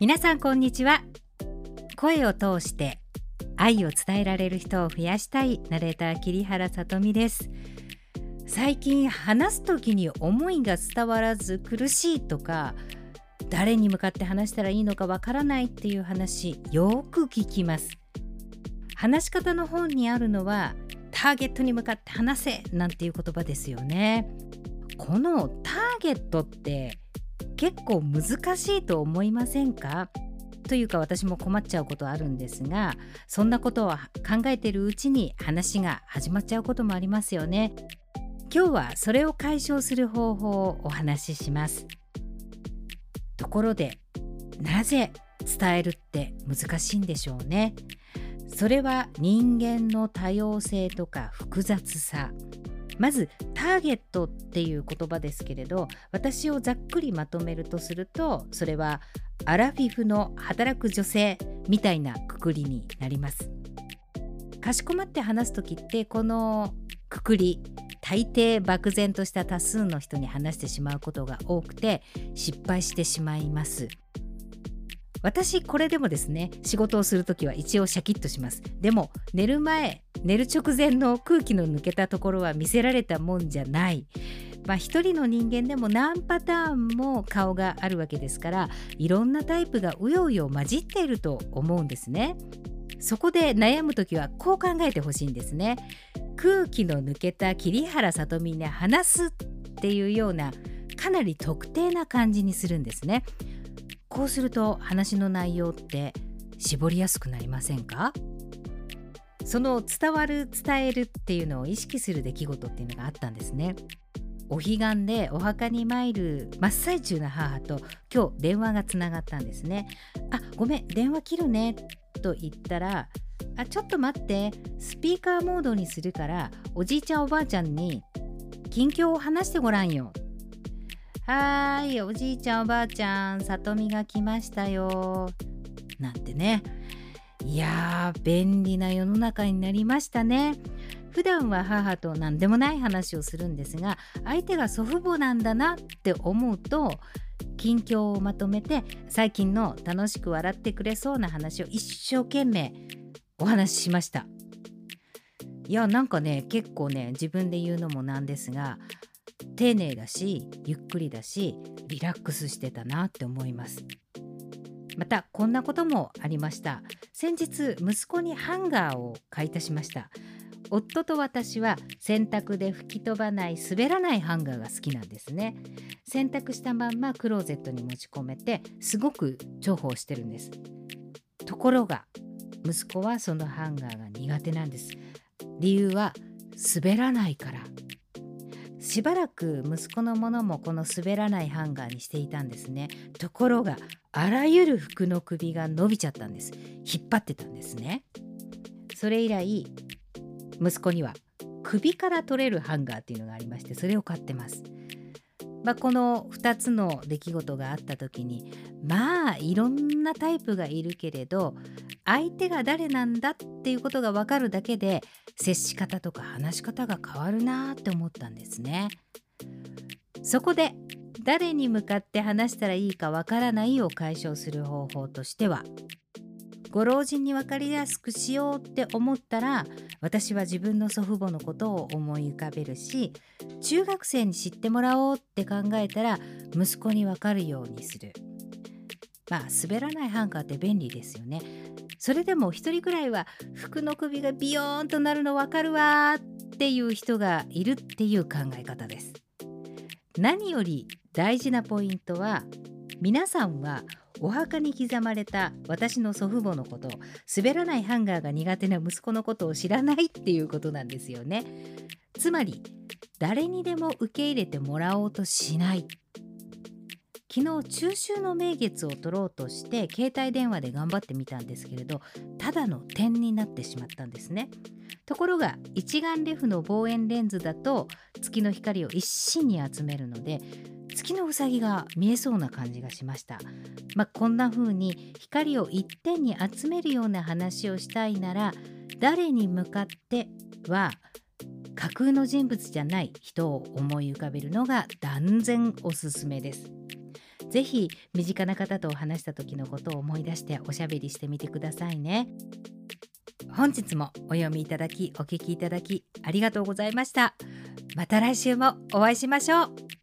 皆さんこんにちは。声を通して愛を伝えられる人を増やしたいナレーター桐原さとみです。最近話す時に思いが伝わらず苦しいとか誰に向かって話したらいいのかわからないっていう話よく聞きます。話し方の本にあるのはターゲットに向かって話せなんていう言葉ですよね。このターゲットって結構難しいと思いませんか？というか私も困っちゃうことあるんですがそんなことを考えているうちに話が始まっちゃうこともありますよね。今日はそれを解消する方法をお話しします。ところでなぜ伝えるって難しいんでしょうね？それは人間の多様性とか複雑さ。まずターゲットっていう言葉ですけれど私をざっくりまとめるとするとそれはアラフィフの働く女性みたいなくくりになります。かしこまって話す時ってこのくくり大抵漠然とした多数の人に話してしまうことが多くて失敗してしまいます。私これでもですね仕事をする時は一応シャキッとします。でも寝る前寝る直前の空気の抜けたところは見せられたもんじゃない。まあ一人の人間でも何パターンも顔があるわけですからいろんなタイプがうようよ混じっていると思うんですね。そこで悩む時はこう考えてほしいんですね。空気の抜けた桐原さとみに話すっていうようなかなり特定な感じにするんですね。こうすると話の内容って絞りやすくなりませんか？その伝わる伝えるっていうのを意識する出来事っていうのがあったんですね。お彼岸でお墓に参る真っ最中の母と今日電話がつながったんですね。あごめん電話切るねと言ったらあちょっと待ってスピーカーモードにするからおじいちゃんおばあちゃんに近況を話してごらんよ。はーい、おじいちゃんおばあちゃん、里美が来ましたよ。なんてね。いやー、便利な世の中になりましたね。普段は母と何でもない話をするんですが、相手が祖父母なんだなって思うと、近況をまとめて最近の楽しく笑ってくれそうな話を一生懸命お話ししました。いやなんかね結構ね自分で言うのもなんですが丁寧だしゆっくりだしリラックスしてたなって思います。またこんなこともありました。先日息子にハンガーを買い足しました。夫と私は洗濯で吹き飛ばない滑らないハンガーが好きなんですね。洗濯したまんまクローゼットに持ち込めてすごく重宝してるんです。ところが息子はそのハンガーが苦手なんです。理由は滑らないから。しばらく息子のものもこの滑らないハンガーにしていたんですね。ところがあらゆる服の首が伸びちゃったんです。引っ張ってたんですね。それ以来息子には首から取れるハンガーっていうのがありましてそれを買ってます。まあ、この2つの出来事があった時にまあいろんなタイプがいるけれど相手が誰なんだっていうことが分かるだけで接し方とか話し方が変わるなって思ったんですね。そこで誰に向かって話したらいいかわからないを解消する方法としてはご老人に分かりやすくしようって思ったら私は自分の祖父母のことを思い浮かべるし中学生に知ってもらおうって考えたら息子に分かるようにするまあ滑らないハンガーって便利ですよね。それでも一人くらいは服の首がビヨーンとなるの分かるわっていう人がいるっていう考え方です。何より大事なポイントは皆さんはお墓に刻まれた私の祖父母のこと滑らないハンガーが苦手な息子のことを知らないっていうことなんですよね。つまり誰にでも受け入れてもらおうとしない。昨日中秋の名月を取ろうとして携帯電話で頑張ってみたんですけれどただの点になってしまったんですねところが一眼レフの望遠レンズだと月の光を一心に集めるので月のうさぎが見えそうな感じがしました。まあ、こんな風に光を一点に集めるような話をしたいなら誰に向かっては架空の人物じゃない人を思い浮かべるのが断然おすすめです。ぜひ身近な方とお話した時のことを思い出しておしゃべりしてみてくださいね。本日もお読みいただきお聞きいただきありがとうございました。また来週もお会いしましょう。